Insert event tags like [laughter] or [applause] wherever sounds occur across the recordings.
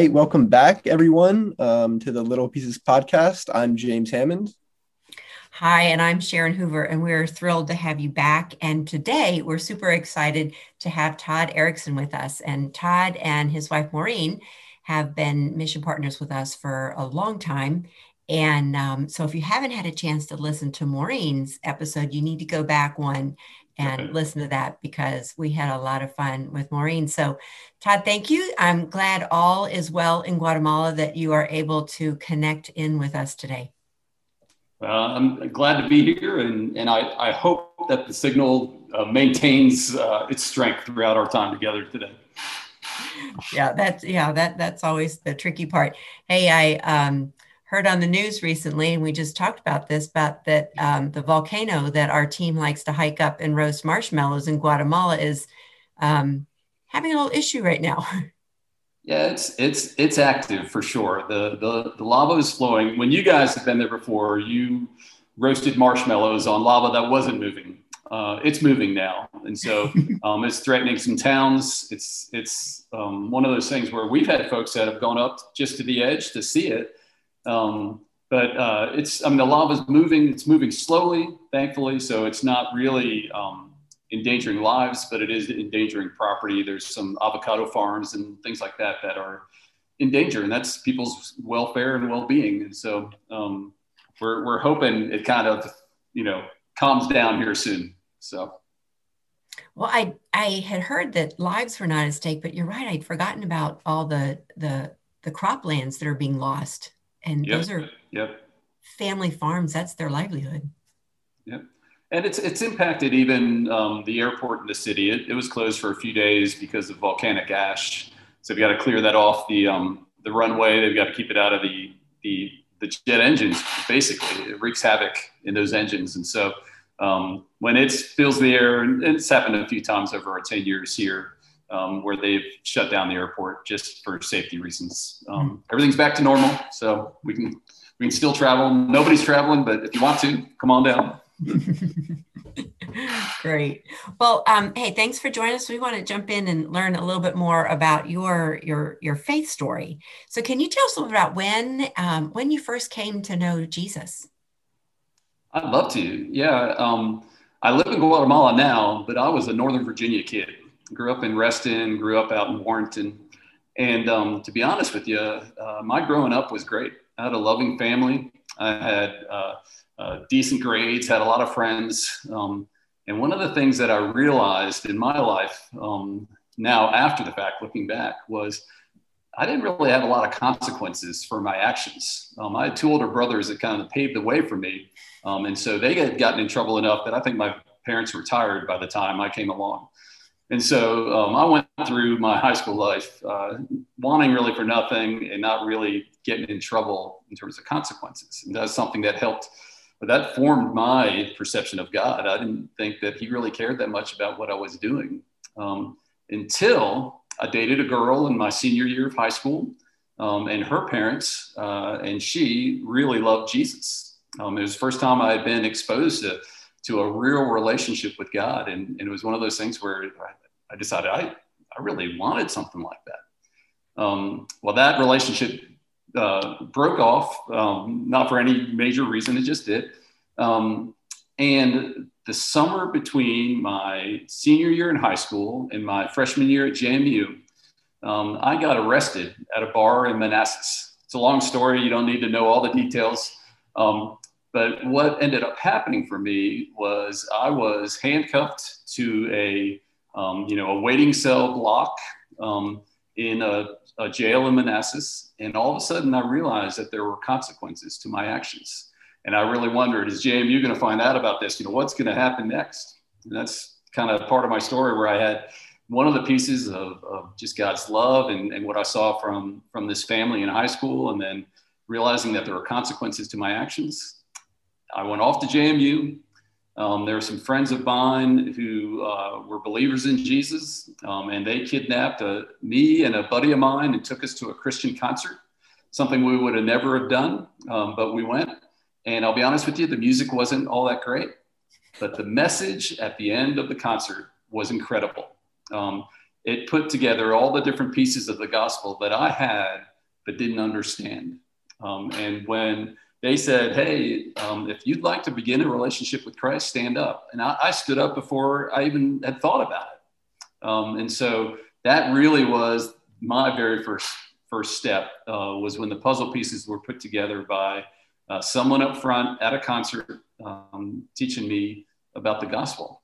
Right, welcome back, everyone, um, to the Little Pieces podcast. I'm James Hammond. Hi, and I'm Sharon Hoover, and we're thrilled to have you back. And today we're super excited to have Todd Erickson with us. And Todd and his wife Maureen have been mission partners with us for a long time. And um, so if you haven't had a chance to listen to Maureen's episode, you need to go back one and okay. listen to that because we had a lot of fun with Maureen. So, Todd, thank you. I'm glad all is well in Guatemala that you are able to connect in with us today. Uh, I'm glad to be here, and, and I, I hope that the signal uh, maintains uh, its strength throughout our time together today. Yeah, that's yeah that that's always the tricky part. Hey, I um, heard on the news recently, and we just talked about this, about that um, the volcano that our team likes to hike up and roast marshmallows in Guatemala is um, having a little issue right now. [laughs] Yeah, it's it's it's active for sure. The the the lava is flowing. When you guys have been there before, you roasted marshmallows on lava that wasn't moving. Uh, it's moving now, and so [laughs] um, it's threatening some towns. It's it's um, one of those things where we've had folks that have gone up just to the edge to see it, um, but uh, it's, I mean, the lava's moving, it's moving slowly, thankfully. So it's not really um, endangering lives, but it is endangering property. There's some avocado farms and things like that that are in danger, and that's people's welfare and well being. And so um, we're, we're hoping it kind of, you know, calms down here soon. So. Well, I I had heard that lives were not at stake, but you're right. I'd forgotten about all the the the croplands that are being lost and yep. those are yep. family farms. That's their livelihood. Yep. And it's it's impacted even um, the airport in the city. It, it, was closed for a few days because of volcanic ash. So they've got to clear that off the um, the runway. They've got to keep it out of the the the jet engines. Basically, it wreaks havoc in those engines. And so um, when it fills the air, and it's happened a few times over our ten years here, um, where they've shut down the airport just for safety reasons. Um, everything's back to normal, so we can we can still travel. Nobody's traveling, but if you want to, come on down. [laughs] Great. Well, um, hey, thanks for joining us. We want to jump in and learn a little bit more about your your your faith story. So, can you tell us a little bit about when um, when you first came to know Jesus? I'd love to. Yeah, um, I live in Guatemala now, but I was a Northern Virginia kid grew up in Reston, grew up out in Warrenton. And um, to be honest with you, uh, my growing up was great. I had a loving family. I had uh, uh, decent grades, had a lot of friends. Um, and one of the things that I realized in my life um, now, after the fact, looking back, was I didn't really have a lot of consequences for my actions. Um, I had two older brothers that kind of paved the way for me. Um, and so they had gotten in trouble enough that I think my parents retired by the time I came along. And so um, I went through my high school life uh, wanting really for nothing and not really getting in trouble in terms of consequences. And that's something that helped, but that formed my perception of God. I didn't think that He really cared that much about what I was doing um, until I dated a girl in my senior year of high school. Um, and her parents uh, and she really loved Jesus. Um, it was the first time I had been exposed to to a real relationship with God. And, and, it was one of those things where I decided I, I really wanted something like that. Um, well, that relationship uh, broke off, um, not for any major reason, it just did. Um, and the summer between my senior year in high school and my freshman year at JMU, um, I got arrested at a bar in Manassas. It's a long story. You don't need to know all the details. Um, but what ended up happening for me was I was handcuffed to a um, you know, a waiting cell block um, in a, a, jail in Manassas. And all of a sudden, I realized that there were consequences to my actions. And I really wondered, is JMU going to find out about this? You know, what's going to happen next? And that's kind of part of my story where I had one of the pieces of, of just God's love and, and what I saw from, from this family in high school, and then realizing that there were consequences to my actions. I went off to JMU, um, there were some friends of mine who uh, were believers in Jesus, um, and they kidnapped a, uh, me and a buddy of mine and took us to a Christian concert, something we would have never have done, um, but we went. And I'll be honest with you, the music wasn't all that great, but the message at the end of the concert was incredible. Um, it put together all the different pieces of the gospel that I had but didn't understand. Um, and when they said, Hey, um, if you'd like to begin a relationship with Christ, stand up. And I, I stood up before I even had thought about it. Um, and so that really was my very first first step uh, was when the puzzle pieces were put together by uh, someone up front at a concert um, teaching me about the gospel.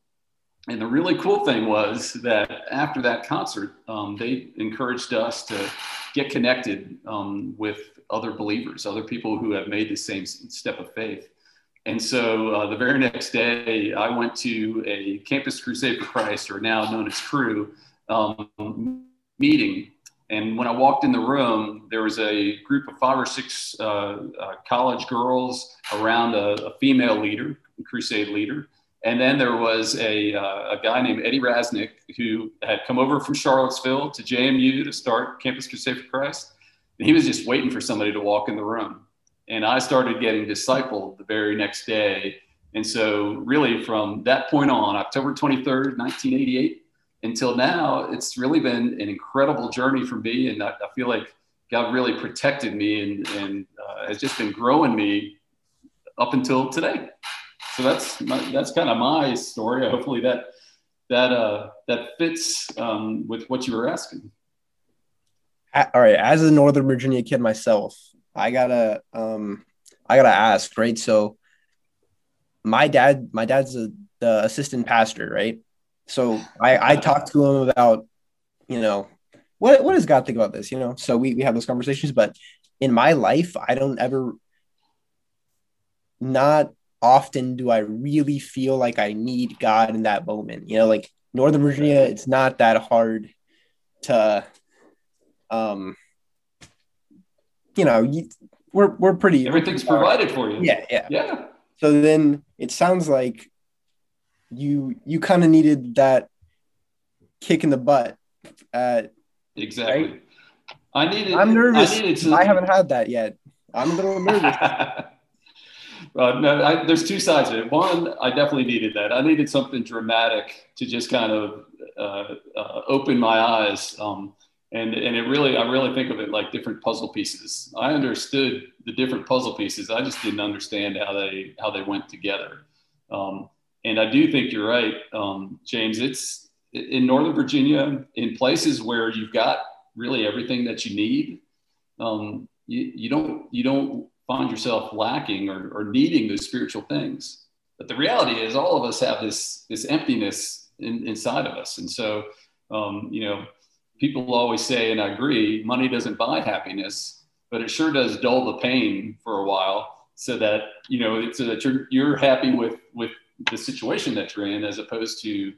And the really cool thing was that after that concert, um, they encouraged us to get connected um, with other believers, other people who have made the same step of faith. And so uh, the very next day, I went to a Campus Crusade for Christ, or now known as Cru, um, meeting. And when I walked in the room, there was a group of five or six uh, uh, college girls around a, a, female leader, crusade leader. And then there was a, uh, a guy named Eddie Rasnick who had come over from Charlottesville to JMU to start Campus Crusade for Christ. He was just waiting for somebody to walk in the room. And I started getting discipled the very next day. And so, really, from that point on, October 23rd, 1988, until now, it's really been an incredible journey for me. And I, I feel like God really protected me and, and uh, has just been growing me up until today. So that's my, that's kind of my story. Hopefully that that uh, that fits um, with what you were asking. All right, as a Northern Virginia kid myself, I gotta um, I gotta ask, right? So my dad, my dad's a, the assistant pastor, right? So I, I talked to him about, you know, what, what does God think about this? You know, so we, we have those conversations, but in my life, I don't ever, not often do I really feel like I need God in that moment. You know, like Northern Virginia, it's not that hard to, um, you know, you, we're, we're pretty, everything's provided for you. Yeah. Yeah. Yeah. So then it sounds like you you kind of needed that kick in the butt. At, exactly. Right? I needed. I'm nervous. I, needed to, I haven't had that yet. I'm a little nervous. [laughs] uh, no, I, there's two sides of it. One, I definitely needed that. I needed something dramatic to just kind of uh, uh, open my eyes. Um, and and it really, I really think of it like different puzzle pieces. I understood the different puzzle pieces. I just didn't understand how they how they went together. Um, and I do think you're right, um, James. It's in Northern Virginia, in places where you've got really everything that you need. Um, you, you don't you don't find yourself lacking or, or needing those spiritual things. But the reality is, all of us have this this emptiness in, inside of us, and so um, you know, people always say, and I agree, money doesn't buy happiness, but it sure does dull the pain for a while, so that you know, so that you're you're happy with with the situation that you're in as opposed to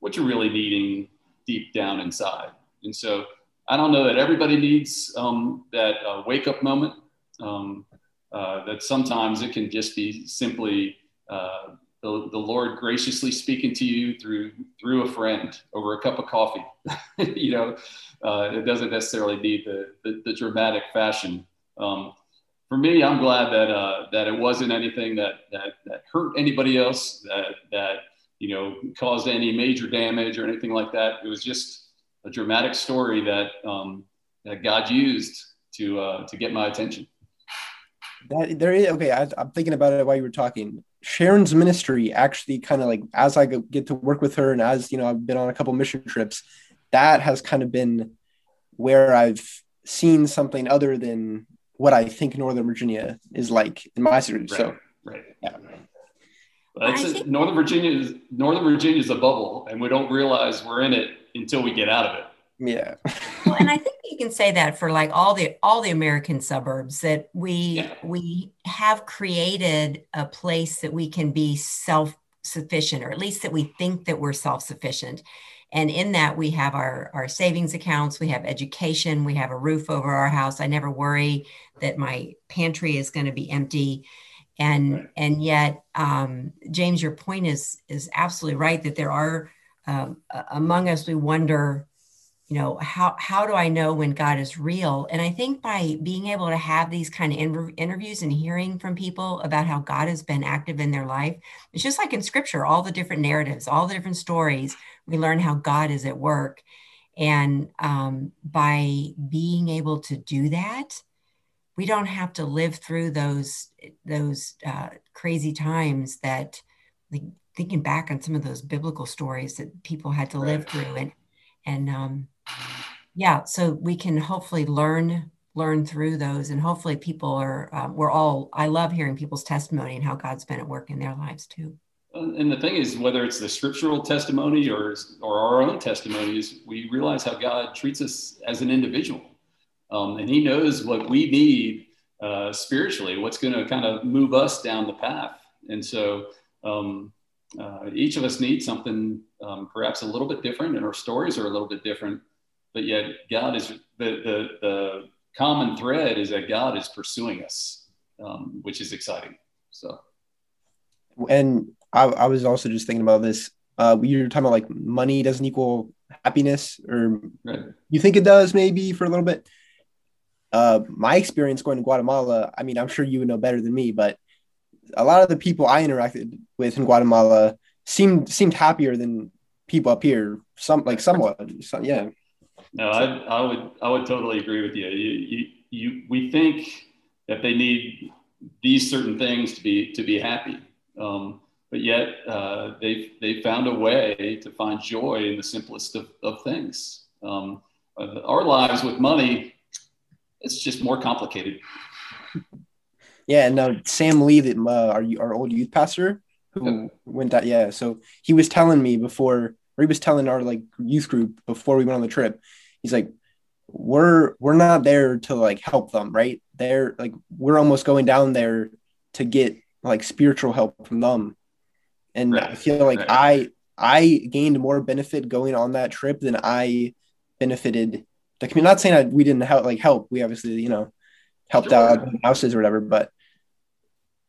what you're really needing deep down inside. And so I don't know that everybody needs um, that uh, wake up moment. Um, uh, that sometimes it can just be simply uh, the, the Lord graciously speaking to you through through a friend over a cup of coffee. [laughs] you know, uh, it doesn't necessarily need the, the, the dramatic fashion. Um, for me, I'm glad that uh, that it wasn't anything that that that hurt anybody else, that that you know caused any major damage or anything like that. It was just a dramatic story that um, that God used to uh, to get my attention. That there is okay. I, I'm thinking about it while you were talking. Sharon's ministry actually kind of like as I get to work with her and as you know I've been on a couple mission trips, that has kind of been where I've seen something other than what I think Northern Virginia is like in my city. Right, so, right. Yeah. Think- Northern Virginia is Northern Virginia is a bubble, and we don't realize we're in it until we get out of it. Yeah. well, and I [laughs] think you can say that for like all the all the American suburbs that we yeah. we have created a place that we can be self sufficient, or at least that we think that we're self sufficient. And in that, we have our, our savings accounts, we have education, we have a roof over our house. I never worry that my pantry is going to be empty. And right. and yet, um, James, your point is is absolutely right that there are um, among us. We wonder, you know, how how do I know when God is real? And I think by being able to have these kind of inter- interviews and hearing from people about how God has been active in their life, it's just like in Scripture, all the different narratives, all the different stories we learn how God is at work. And um, by being able to do that, we don't have to live through those those uh, crazy times that, like thinking back on some of those biblical stories that people had to live through, and and um, yeah, so we can hopefully learn learn through those and hopefully people are um, we're all i love hearing people's testimony and how god's been at work in their lives too. And the thing is whether it's the scriptural testimony or or our own testimonies we realize how god treats us as an individual. Um, and he knows what we need uh, spiritually what's going to kind of move us down the path. And so um, uh, each of us needs something um, perhaps a little bit different and our stories are a little bit different but yet god is the the, the common thread is that God is pursuing us, um, which is exciting. So, and I, I, was also just thinking about this. Uh, you were talking about like money doesn't equal happiness, or right. you think it does maybe for a little bit. Uh, my experience going to Guatemala, I mean, I'm sure you would know better than me, but a lot of the people I interacted with in Guatemala seemed seemed happier than people up here. Some like somewhat, some, yeah. No, I, I would I would totally agree with you. You, you. you we think that they need these certain things to be to be happy, um, but yet uh, they've they found a way to find joy in the simplest of, of things. Um, our lives with money, it's just more complicated. Yeah, and uh, Sam Lee, that uh, our our old youth pastor, who went that yeah, so he was telling me before or he was telling our like youth group before we went on the trip he's like we're we're not there to like help them right they're like we're almost going down there to get like spiritual help from them and right. i feel like right. i i gained more benefit going on that trip than i benefited like i'm not saying that we didn't help like help we obviously you know helped sure. out houses or whatever but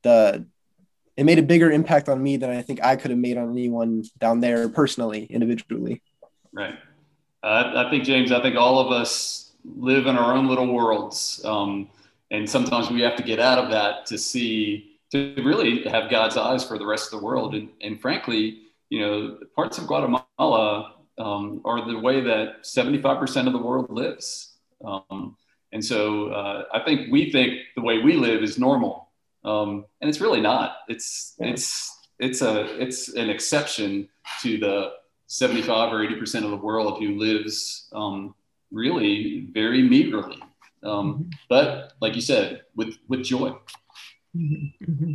the it made a bigger impact on me than I think I could have made on anyone down there personally, individually. Right. Uh, I think, James, I think all of us live in our own little worlds. Um, and sometimes we have to get out of that to see, to really have God's eyes for the rest of the world. And, and frankly, you know, parts of Guatemala um, are the way that 75% of the world lives. Um, and so uh, I think we think the way we live is normal um, and it's really not. It's it's it's a it's an exception to the 75 or 80 percent of the world who lives um, really very meagerly, um, mm-hmm. but like you said, with with joy. Mm-hmm. mm-hmm.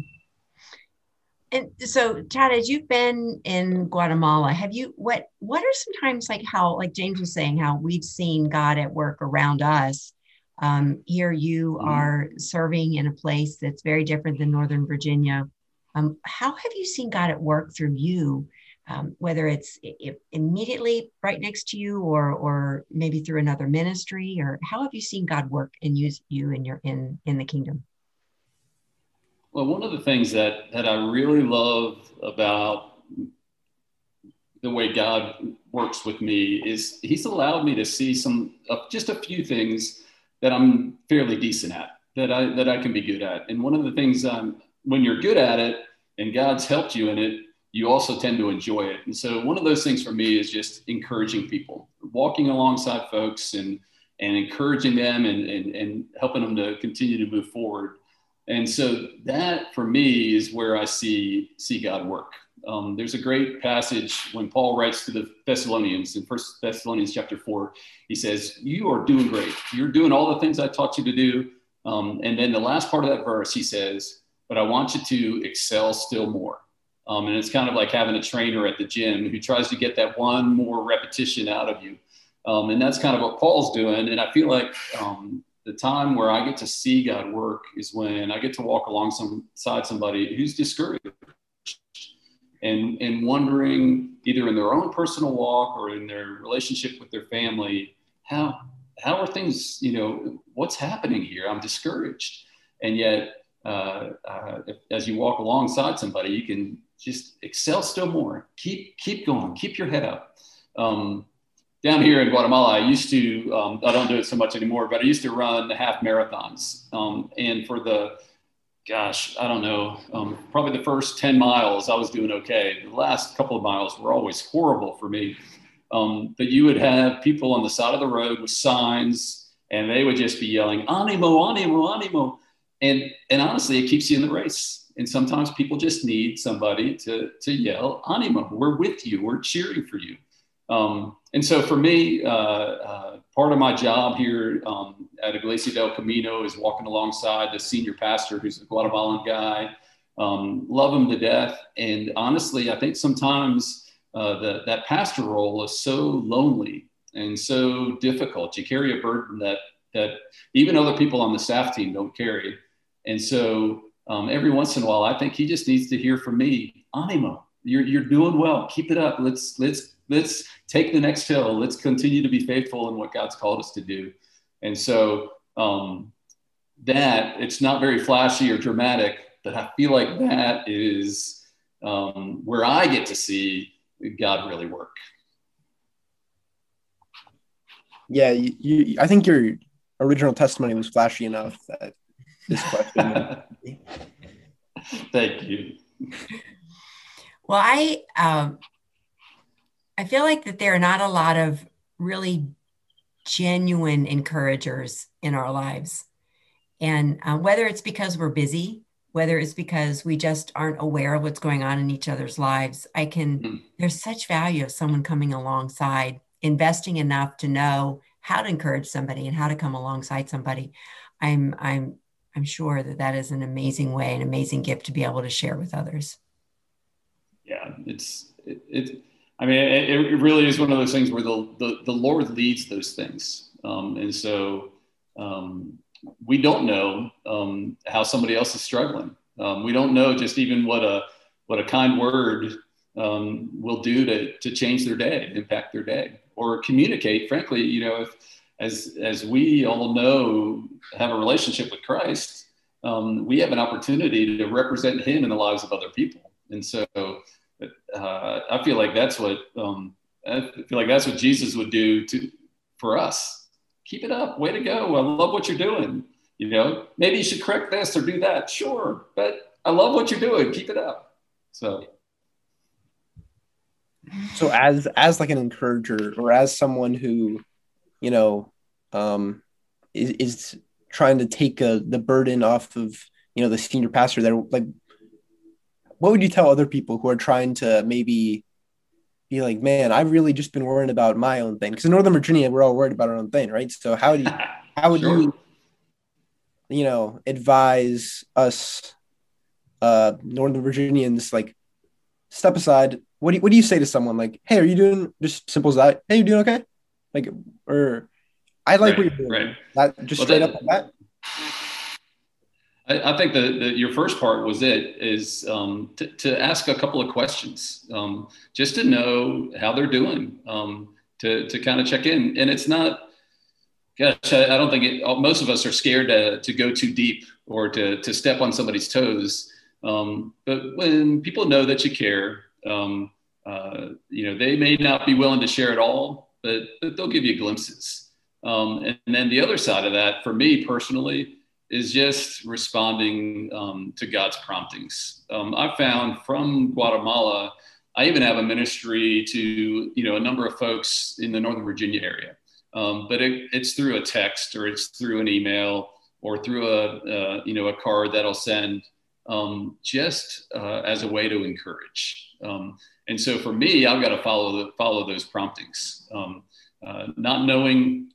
And so, Todd, as you've been in Guatemala, have you what what are sometimes like how like James was saying how we've seen God at work around us um, here you mm-hmm. are serving in a place that's very different than Northern Virginia. Um, how have you seen God at work through you, um, whether it's immediately right next to you or, or maybe through another ministry, or how have you seen God work and use you in your in in the kingdom? Well, one of the things that that I really love about the way God works with me is He's allowed me to see some uh, just a few things that I'm fairly decent at, that I that I can be good at. And one of the things um, when you're good at it and God's helped you in it, you also tend to enjoy it. And so one of those things for me is just encouraging people, walking alongside folks and and encouraging them and, and, and helping them to continue to move forward. And so that for me is where I see see God work. Um, there's a great passage when Paul writes to the Thessalonians in First Thessalonians chapter four. He says, "You are doing great. You're doing all the things I taught you to do." Um, and then the last part of that verse, he says, "But I want you to excel still more." Um, and it's kind of like having a trainer at the gym who tries to get that one more repetition out of you. Um, and that's kind of what Paul's doing. And I feel like um, the time where I get to see God work is when I get to walk alongside somebody who's discouraged and, and wondering either in their own personal walk or in their relationship with their family, how, how are things, you know, what's happening here? I'm discouraged. And yet, uh, uh, as you walk alongside somebody, you can just excel still more. Keep, keep going, keep your head up. Um, down here in Guatemala, I used to, um, I don't do it so much anymore, but I used to run half marathons. Um, and for the gosh, I don't know, um, probably the first 10 miles I was doing okay. The last couple of miles were always horrible for me. Um, but you would have people on the side of the road with signs, and they would just be yelling "animo, animo, animo," and and honestly, it keeps you in the race. And sometimes people just need somebody to to yell "animo." We're with you. We're cheering for you. Um, and so for me, uh, uh, part of my job here um, at Iglesia del Camino is walking alongside the senior pastor, who's a Guatemalan guy. Um, love him to death. And honestly, I think sometimes uh, the, that pastor role is so lonely and so difficult. You carry a burden that that even other people on the staff team don't carry. And so um, every once in a while, I think he just needs to hear from me, Animo, you're, you're doing well. Keep it up. Let's let's let's take the next hill. Let's continue to be faithful in what God's called us to do. And so um, that it's not very flashy or dramatic, but I feel like that is um, where I get to see God really work. Yeah, you, you, I think your original testimony was flashy enough that this question. [laughs] Thank you. Well, I um, I feel like that there are not a lot of really genuine encouragers in our lives. And uh, whether it's because we're busy, whether it's because we just aren't aware of what's going on in each other's lives, I can, mm. there's such value of someone coming alongside, investing enough to know how to encourage somebody and how to come alongside somebody. I'm, I'm, I'm sure that that is an amazing way, an amazing gift to be able to share with others. Yeah, it's, it, it I mean, it, it, really is one of those things where the, the, the Lord leads those things. Um, and so um, we don't know um, how somebody else is struggling. Um, we don't know just even what a, what a kind word um, will do to, to change their day, impact their day, or communicate. Frankly, you know, if, as, as we all know, have a relationship with Christ, um, we have an opportunity to represent Him in the lives of other people. And so uh, I feel like that's what um, I feel like that's what Jesus would do to for us. Keep it up, way to go! I love what you're doing. You know, maybe you should correct this or do that. Sure, but I love what you're doing. Keep it up. So, so as as like an encourager or as someone who, you know, um, is, is trying to take a, the burden off of you know the senior pastor that like what would you tell other people who are trying to maybe be like, man, I've really just been worrying about my own thing? Because in Northern Virginia, we're all worried about our own thing, right? So how do you, [laughs] how would sure. you, you know, advise us, uh, Northern Virginians, like, step aside. What do you, what do you say to someone like, hey, are you doing just simple as that? Hey, you doing okay? Like, or I like right, what you're doing. Right. That just well, straight that, up like that. I, I think that your first part was it is um, to, to, ask a couple of questions um, just to know how they're doing, um, to, to kind of check in. And it's not, gosh, I, I don't think it, most of us are scared to, to go too deep or to, to step on somebody's toes. Um, but when people know that you care, um, uh, you know, they may not be willing to share it all, but, but they'll give you glimpses. Um, and, and then the other side of that, for me personally, is just responding um, to God's promptings. Um, I found from Guatemala, I even have a ministry to you know a number of folks in the Northern Virginia area, um, but it, it's through a text or it's through an email or through a uh, you know a card that I'll send um, just uh, as a way to encourage. Um, and so for me, I've got to follow the, follow those promptings, um, uh, not knowing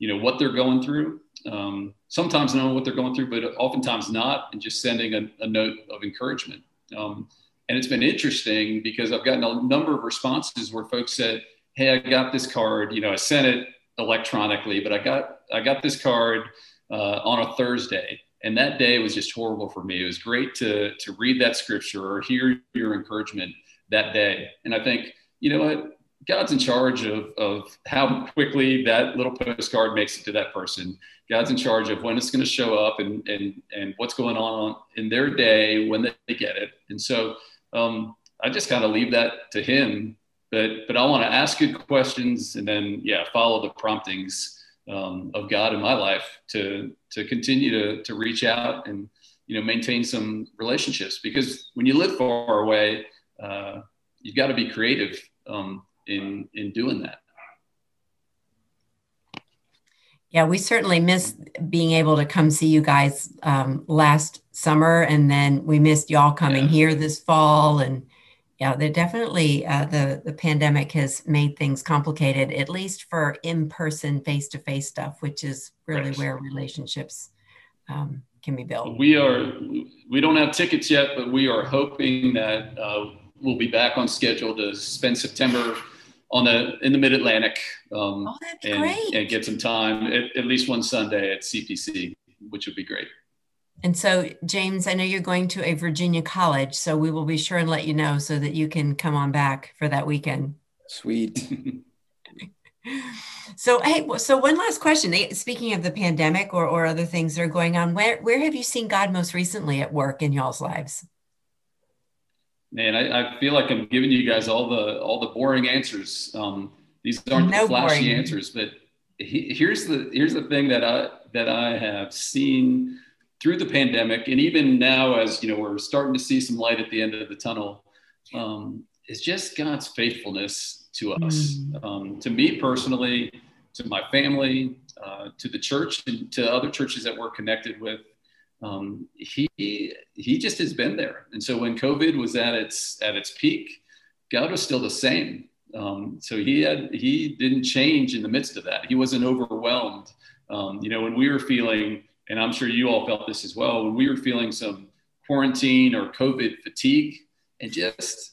you know what they're going through um, sometimes knowing what they're going through, but oftentimes not, and just sending a, a note of encouragement. Um, and it's been interesting because I've gotten a number of responses where folks said, "Hey, I got this card. You know, I sent it electronically, but I got I got this card uh, on a Thursday, and that day was just horrible for me. It was great to to read that scripture or hear your encouragement that day. And I think, you know what, God's in charge of, of how quickly that little postcard makes it to that person. God's in charge of when it's going to show up and, and, and what's going on in their day when they get it. And so um, I just kind of leave that to him. But, but I want to ask good questions and then, yeah, follow the promptings um, of God in my life to, to continue to, to reach out and, you know, maintain some relationships. Because when you live far away, uh, you've got to be creative. Um, in in doing that. Yeah, we certainly miss being able to come see you guys um, last summer, and then we missed y'all coming yeah. here this fall. And yeah, they definitely uh, the the pandemic has made things complicated, at least for in person, face to face stuff, which is really right. where relationships um, can be built. We are we don't have tickets yet, but we are hoping that uh, we'll be back on schedule to spend September on the in the Mid Atlantic. Um, oh, that's and, great! And get some time at, at least one Sunday at CPC, which would be great. And so, James, I know you're going to a Virginia college, so we will be sure and let you know so that you can come on back for that weekend. Sweet. [laughs] so, hey, so one last question. Speaking of the pandemic or, or other things that are going on, where, where have you seen God most recently at work in y'all's lives? Man, I, I, feel like I'm giving you guys all the all the boring answers. Um, these aren't no the flashy boring. answers, but he, here's the here's the thing that I that I have seen through the pandemic, and even now as you know we're starting to see some light at the end of the tunnel, um, is just God's faithfulness to us. Mm. Um, to me personally, to my family, uh, to the church, and to other churches that we're connected with um, he he just has been there. And so when COVID was at its at its peak, God was still the same. Um, so he had he didn't change in the midst of that. He wasn't overwhelmed. Um, you know, when we were feeling, and I'm sure you all felt this as well, when we were feeling some quarantine or COVID fatigue, and just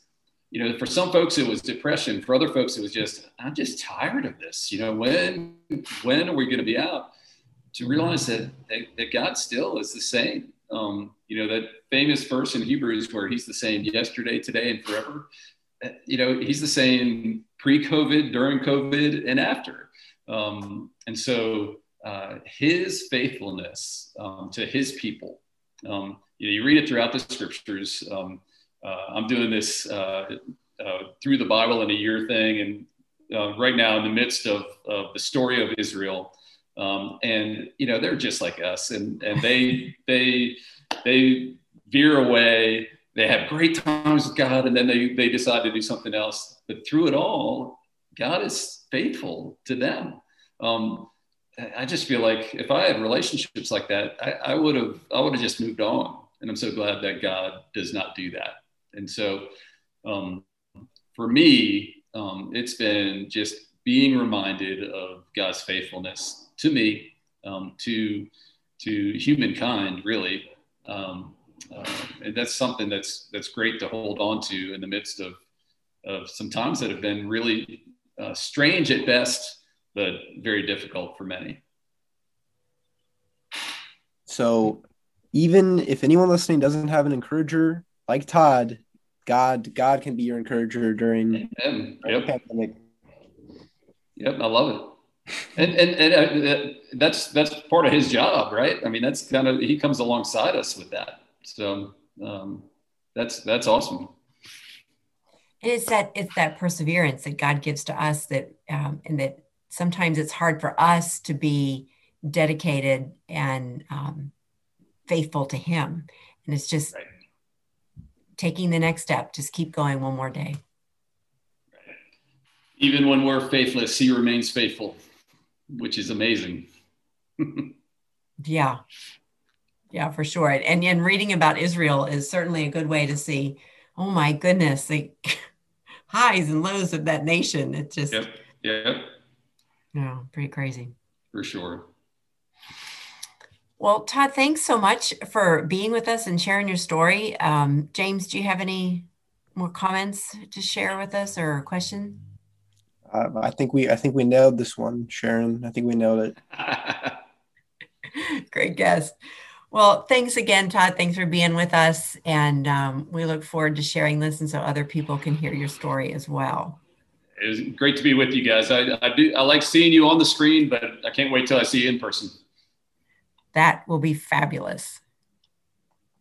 you know, for some folks it was depression. For other folks it was just I'm just tired of this. You know, when when are we going to be out? To realize that, that, that God still is the same. Um, you know, that famous verse in Hebrews where he's the same yesterday, today, and forever. Uh, you know, he's the same pre COVID, during COVID, and after. Um, and so uh, his faithfulness um, to his people, um, you know, you read it throughout the scriptures. Um, uh, I'm doing this uh, uh, through the Bible in a year thing. And uh, right now, in the midst of, of the story of Israel, um, and you know they're just like us, and and they they they veer away. They have great times with God, and then they they decide to do something else. But through it all, God is faithful to them. Um, I just feel like if I had relationships like that, I, I would have I would have just moved on. And I'm so glad that God does not do that. And so um, for me, um, it's been just being reminded of God's faithfulness to me, um, to to humankind, really. Um, uh, and that's something that's that's great to hold on to in the midst of of some times that have been really uh, strange at best, but very difficult for many. So, even if anyone listening doesn't have an encourager like Todd, God God can be your encourager during Amen. Yep. pandemic. Yep, I love it and and, and uh, that's that's part of his job, right? I mean, that's kind of he comes alongside us with that. So um, that's that's awesome. It's that it's that perseverance that God gives to us that um, and that sometimes it's hard for us to be dedicated and um, faithful to Him, and it's just right. taking the next step. Just keep going one more day. Even when we're faithless, He remains faithful which is amazing. [laughs] yeah. Yeah, for sure. And and reading about Israel is certainly a good way to see, oh my goodness, the [laughs] highs and lows of that nation. It's just Yep. Yep. Yeah, pretty crazy. For sure. Well, Todd, thanks so much for being with us and sharing your story. Um, James, do you have any more comments to share with us or a question? I think we I think we nailed this one, Sharon. I think we nailed it. [laughs] Great guess. Well, thanks again, Todd. Thanks for being with us, and um, we look forward to sharing this, and so other people can hear your story as well. It was great to be with you guys. I, I do I like seeing you on the screen, but I can't wait till I see you in person. That will be fabulous.